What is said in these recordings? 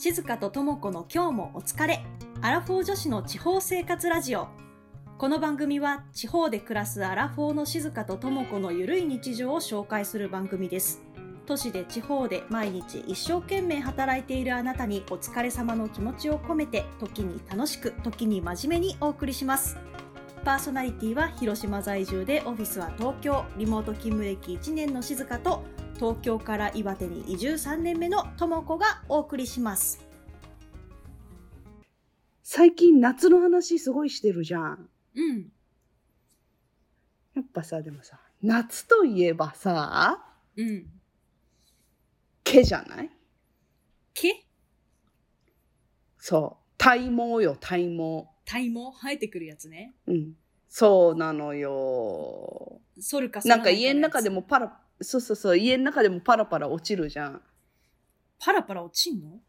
静香と智子の今日もお疲れ。アラフォー女子の地方生活ラジオ。この番組は地方で暮らすアラフォーの静香と智子のゆるい日常を紹介する番組です。都市で地方で毎日一生懸命働いているあなたにお疲れ様の気持ちを込めて時に楽しく時に真面目にお送りします。パーソナリティは広島在住でオフィスは東京リモート勤務歴1年の静香と東京から岩手に移住3年目の智子がお送りします最近夏の話すごいしてるじゃん。うんやっぱさ、でもさ、夏といえばさ、うん毛じゃない？毛？そう。体毛よ、体毛。体毛？生えてくるやつねうん。そうなのよ。剃るかなんか家の中でももパラ、そうそうそう、家の中でもパラパラ落ちるじゃん。パラパラ落ちんの？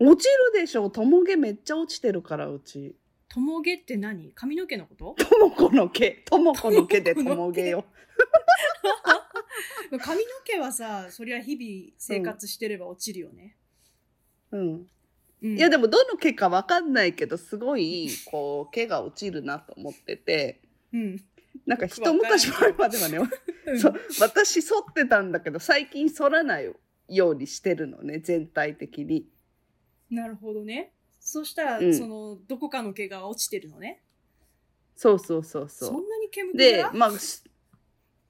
落ちるでしょ。とも毛めっちゃ落ちてるから、うち。とも毛って何？髪の毛のこと？ともこの毛。ともこの毛で とも毛よ。髪の毛はさそりゃ日々生活してれば落ちるよね、うん。うんいや、でもどの毛かわかんないけど、すごい、こう、毛が落ちるなと思ってて。うんなんか一昔前まではね、うん。そう私剃ってたんだけど最近剃らないようにしてるのね全体的に。なるほどね。そしたら、うん。そのどこかの毛が落ちてるのね。そうそうそうそそんなに毛むうくでまあし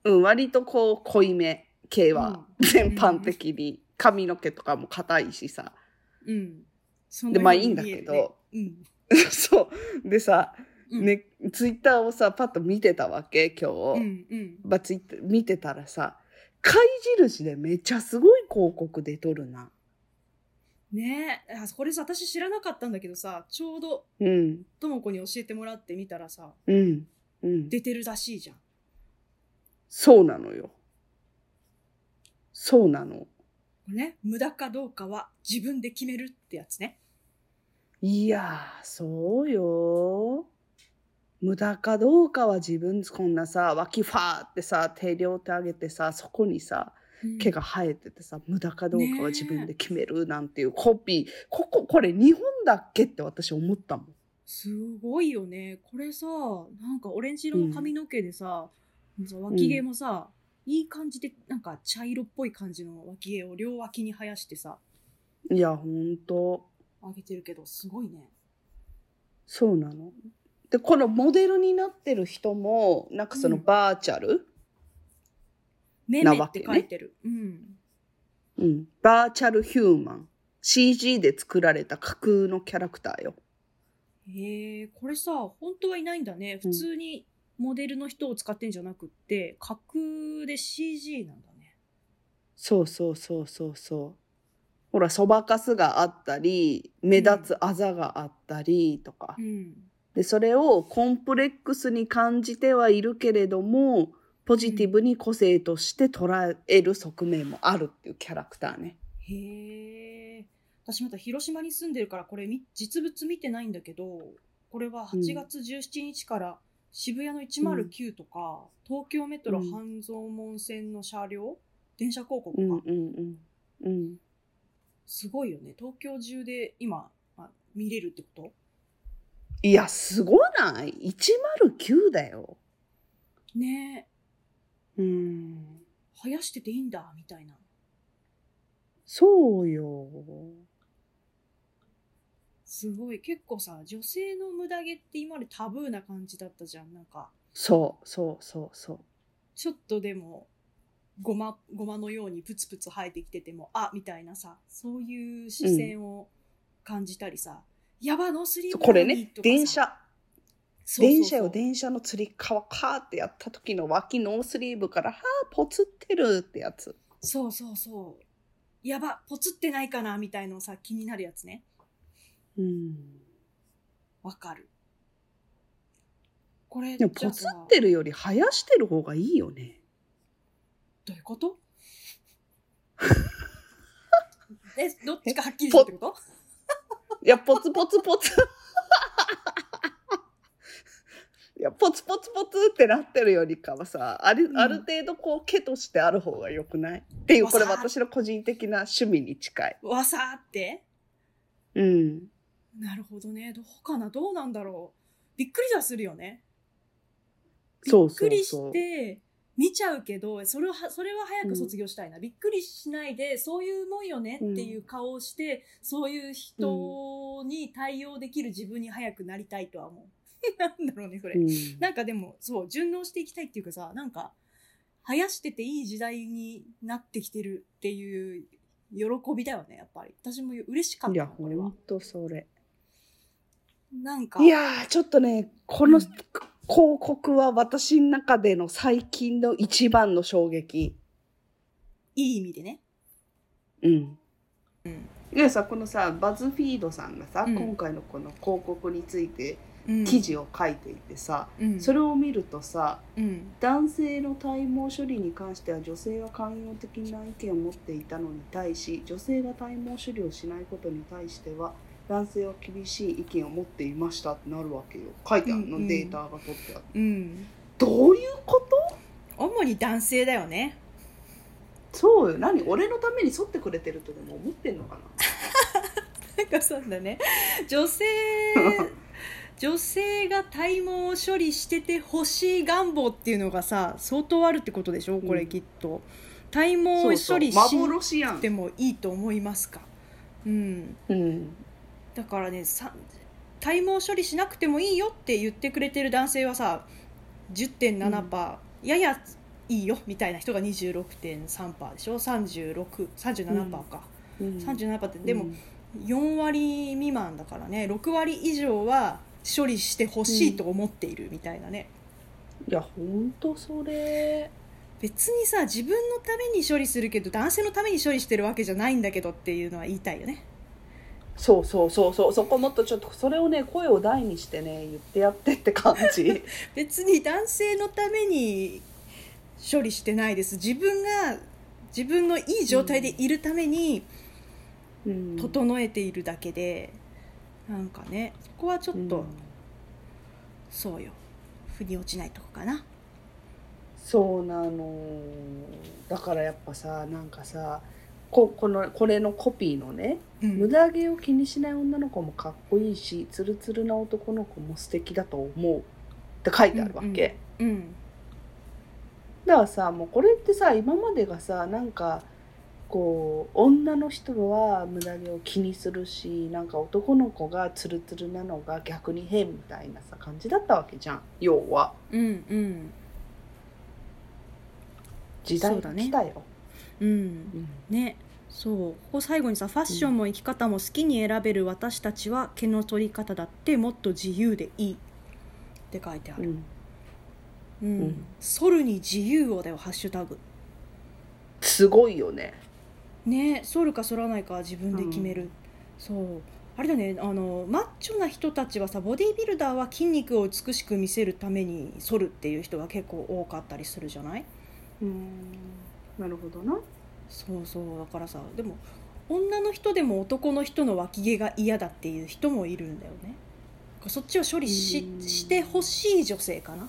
うん割とこう濃いめ毛は、うん。全般的に。髪の毛とかも硬いしさ。うん。でまあいいんだけど。ねうん。そう。でさ、うんねツイッターをさパッと見てたわけ今日、うんうん。まあツイッター見てたらさ貝印でめっちゃすごい広告出とるな。ね。えあこれさ私知らなかったんだけどさちょうどうん。とも子に教えてもらってみたらさうんうん。出てるらしいじゃん。そうなのよ。そうなの。ね。無駄かどうかは自分で決めるってやつね。いやー、そうよ。無駄かどうかは自分、こんなさ、脇ファーってさ、手両手上げてさ、そこにさ、毛が生えててさ、無駄かどうかは自分で決めるなんていうコピー。ここ、これ日本だっけって私思ったもん。すごいよねこれさなんかオレンジ色の髪の毛でさ、脇毛もさ、いい感じでなんか茶色っぽい感じの脇毛を両脇に生やしてさいや、ほんと。上げてるけどすごいねそうなの。で、このモデルになってる人も、なんかそのうん。バーチャル、めめってなわけね。書いてる、うん。うん、バーチャルヒューマン。CG で作られた架空のキャラクターよ。へえこれさ本当はいないんだね。普通にモデルの人を使ってんじゃなくって架空で CG なんだね。そうそうそうそうそう。ほらそばかすがあったり目立つあざがあったりとか、うんでそれをコンプレックスに感じてはいるけれどもポジティブに個性として捉える側面もあるっていうキャラクターね。へえ。私また広島に住んでるからこれみ実物見てないんだけどこれは8月17日から渋谷の109とか、東京メトロうん。半蔵門線の車両、電車広告か、うんうんうん。うん。すごいよね。東京中で今あ見れるってこと？いやすごない？109だよ。ね。えうん。生やしてていいんだみたいな。そうよ。すごい。結構さ女性の無駄毛って今までタブーな感じだったじゃん。なんか。そうそうそうそう。ちょっとでもごまごまのようにプツプツ生えてきててもあみたいなさそういう視線を感じたりさ、やばノースリーブこれね電車。そうそうそう。電車よ電車のつり革カーってやった時の脇ノースリーブからはあポツってるってやつ。そうそうそう。やばポツってないかなみたいのさ気になるやつね。うん。わかる。これでもポツってるより生やしてる方がいいよね。どういうこと？えどっちかはっきりしてってこと？いやポツポツポツいやポツポツポツってなってるよりかはさある,、うんある程度こう毛としてある方がよくない？っていうこれ私の個人的な趣味に近い。わさーって？うん。なるほどね。どうかな？どうなんだろう。びっくりはするよね。びそうそうそうっくりして、見ちゃうけど、それは、それは早く卒業したいな。びっくりしないで、そういうもんよねっていう顔をして、そういう人に対応できる自分に早くなりたいとは思う。なんだろうね、これ。うんなんかでも、そう、順応していきたいっていうかさ、なんか、生やしてていい時代になってきてるっていう喜びだよね、やっぱり。私も嬉しかっいやたな、これはほん。とそれ。なんか、いやーちょっとねこのうん広告は私の中での最近の一番の衝撃。いい意味でね。うん。うん。でさこのさバズフィードさんがさ、うん今回のこの広告についてうん、記事を書いていてさ、うん、それを見るとさうん、男性の体毛処理に関しては女性は寛容的な意見を持っていたのに対し女性が体毛処理をしないことに対しては男性は厳しい意見を持っていましたってなるわけよ。書いてあるの、うんうん。データが取ってある。うん。どういうこと？主に男性だよね。そうよ。何？俺のために沿ってくれてるとでも思ってんのかな？なんかそうだね。女性、女性が体毛を処理してて欲しい願望っていうのがさ、相当あるってことでしょ？これきっと。体毛そうそう。処理してもいいと思いますか？うん。うんだからねさ体毛処理しなくてもいいよって言ってくれてる男性はさ10.7%、ややいいよみたいな人が26.3%でしょ？3637%か、うん。37%ってでもうん。4割未満だからね6割以上は処理してほしいと思っているみたいなね、いやほんとそれ。別にさ自分のために処理するけど男性のために処理してるわけじゃないんだけどっていうのは言いたいよねそうそうそうそうそこもっとちょっとそれをね声を大にしてね言ってやってって感じ。別に男性のために処理してないです。自分が自分のいい状態でいるためにうん。整えているだけで、なんかねそこはちょっと、うん。そうよ。腑に落ちないとこかな。そうなの。だからやっぱさなんかさここのこれのコピーのね、うん。無駄毛を気にしない女の子もかっこいいしツルツルな男の子も素敵だと思うって書いてあるわけ、うんだからさもうこれってさ今までがさなんかこう女の人は無駄毛を気にするしなんか男の子がツルツルなのが逆に変みたいなさ感じだったわけじゃん。要は。うんうん。時代が来たよ。うんうん。ね。そう。ここ最後にさファッションも生き方も好きに選べる私たちは毛の取り方だってもっと自由でいい。って書いてある、うん。うん。うん。ソルに自由をだよハッシュタグ。すごいよね。ね。反るか反らないかは自分で決める、そう。あれだね。あのマッチョな人たちはさボディービルダーは筋肉を美しく見せるために反るっていう人が結構多かったりするじゃない？うんなるほどな。そうそうだからさでも女の人でも男の人の脇毛が嫌だっていう人もいるんだよね。そっちを処理しうん。してほしい女性かな。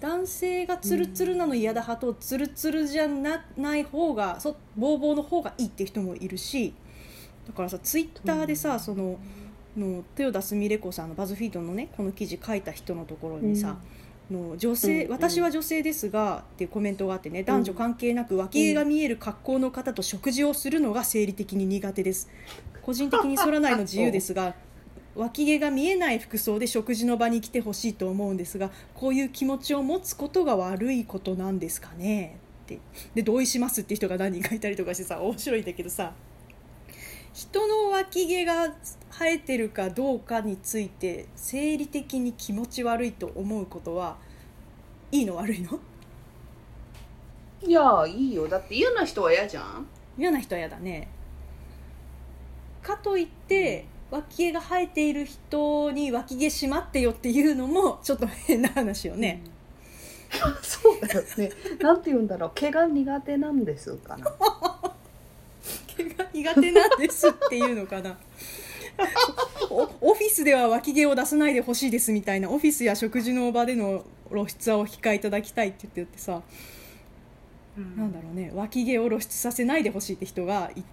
男性がツルツルなの嫌だ派とツルツルじゃなない方がそボーボーの方がいいって人もいるしだからさツイッターでさそのの豊田すみれ子さんのバズフィードのねこの記事書いた人のところにさ、の女性、うん私は女性ですがっていうコメントがあってね男女関係なく脇毛が見える格好の方と食事をするのが生理的に苦手です。個人的に反らないの自由ですが脇毛が見えない服装で食事の場に来てほしいと思うんですがこういう気持ちを持つことが悪いことなんですかねって。で同意しますって人が何人かいたりとかしてさ面白いんだけどさ人の脇毛が生えてるかどうかについて生理的に気持ち悪いと思うことはいいの悪いの？いやいいよ。だって嫌な人は嫌じゃん。嫌な人は嫌だね。かといって脇毛が生えている人に脇毛しまってよっていうのもちょっと変な話よね、そうだよね。なんて言うんだろう。毛が苦手なんですかな。毛が苦手なんですっていうのかな。おオフィスでは脇毛を出さないでほしいですみたいなオフィスや食事の場での露出はお控えいただきたいって言っててさ、なんだろうね脇毛を露出させないでほしいって人がいい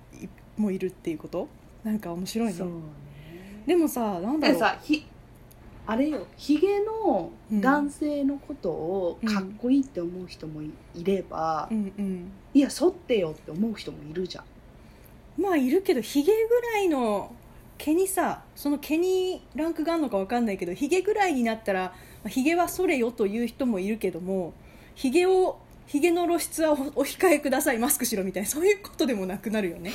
もいるっていうこと？なんか面白いね。ね。でもさなんだでろう。さひあれよ。ヒゲの男性のことをかっこいいって思う人もいいれば、うんうん。いや剃ってよって思う人もいるじゃんまあいるけどヒゲぐらいの毛にさその毛にランクがあるのか分かんないけどヒゲぐらいになったらまあヒゲはそれよという人もいるけどもヒゲをヒゲの露出はおお控えくださいマスクしろみたいなそういうことでもなくなるよね。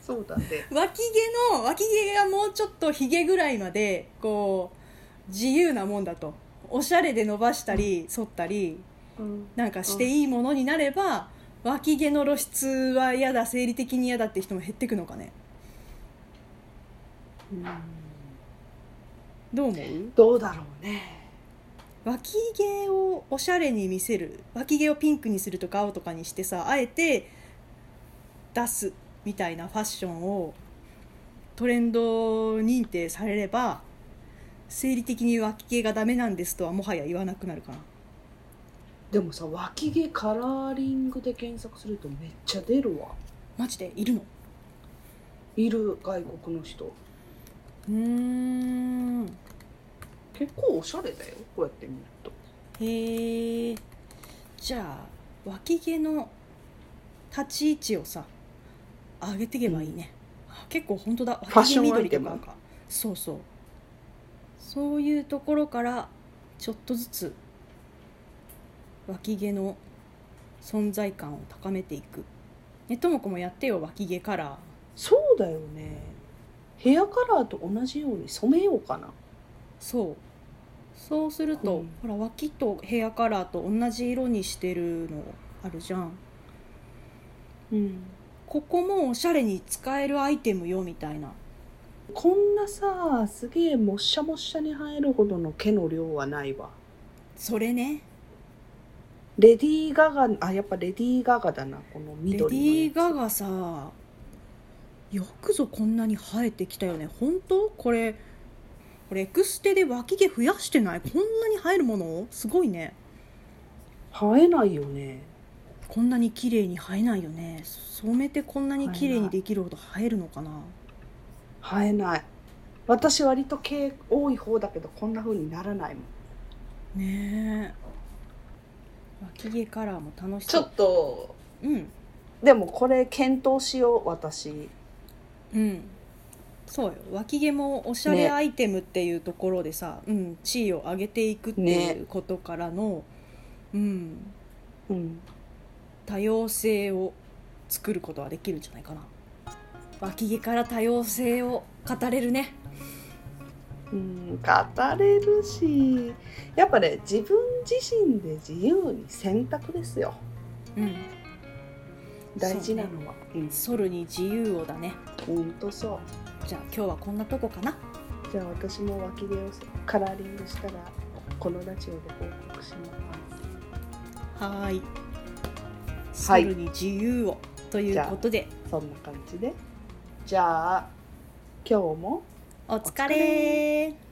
そうだね。脇毛の脇毛がもうちょっとヒゲぐらいまでこう自由なもんだと。おしゃれで伸ばしたり剃ったりなんかしていいものになれば脇毛の露出は嫌だ生理的に嫌だって人も減ってくのかね。どう思う？どうだろうね。脇毛をおしゃれに見せる脇毛をピンクにするとか青とかにしてさあえて出すみたいなファッションをトレンド認定されれば生理的に脇毛がダメなんですとはもはや言わなくなるかなでもさ脇毛カラーリングで検索するとめっちゃ出るわ。マジで？いるの？いる外国の人。うーん。結構おしゃれだよこうやって見ると。へえじゃあ脇毛の立ち位置をさ上げていけばいいね、あ結構本当だ。ファッション脇毛アイテム。緑とか。そうそう。そういうところからちょっとずつ脇毛の存在感を高めていく。ねともこもやってよ脇毛カラー。そうだよね。ヘアカラーと同じように染めようかな。そう。そうすると、うん。ほら脇とヘアカラーと同じ色にしてるのあるじゃん。うん。ここもおしゃれに使えるアイテムよみたいな。こんなさすげえもっしゃもっしゃに生えるほどの毛の量はないわ。それねレディー・ガガあやっぱレディー・ガガだなこのレディー・ガガさよくぞこんなに生えてきたよね。本当？これこれエクステで脇毛増やしてない？こんなに生えるもの？すごいね。生えないよね。こんなに綺麗に生えないよね。染めてこんなに綺麗にできるほど生えるのかな？生えない。私割と毛多い方だけどこんな風にならないもん。ねえ脇毛カラーも楽しちょそうっとうん。でもこれ検討しよう私。うん。そうよ。脇毛もおしゃれねアイテムっていうところでさ、うん、地位を上げていくっていうことからの、うん、うん。多様性を作ることはできるんじゃないかな。脇毛から多様性を語れるねうん語れるしやっぱね自分自身で自由に選択ですよ。うん。大事なのは。う,、ソルに自由をだね。んほんとそう。じゃあ今日はこんなとこかな？じゃあ私も脇毛をカラーリングしたらこのラジオで報告します。はーい。ソはい。ルに自由をということで、そんな感じで。じゃあ今日もお疲れ。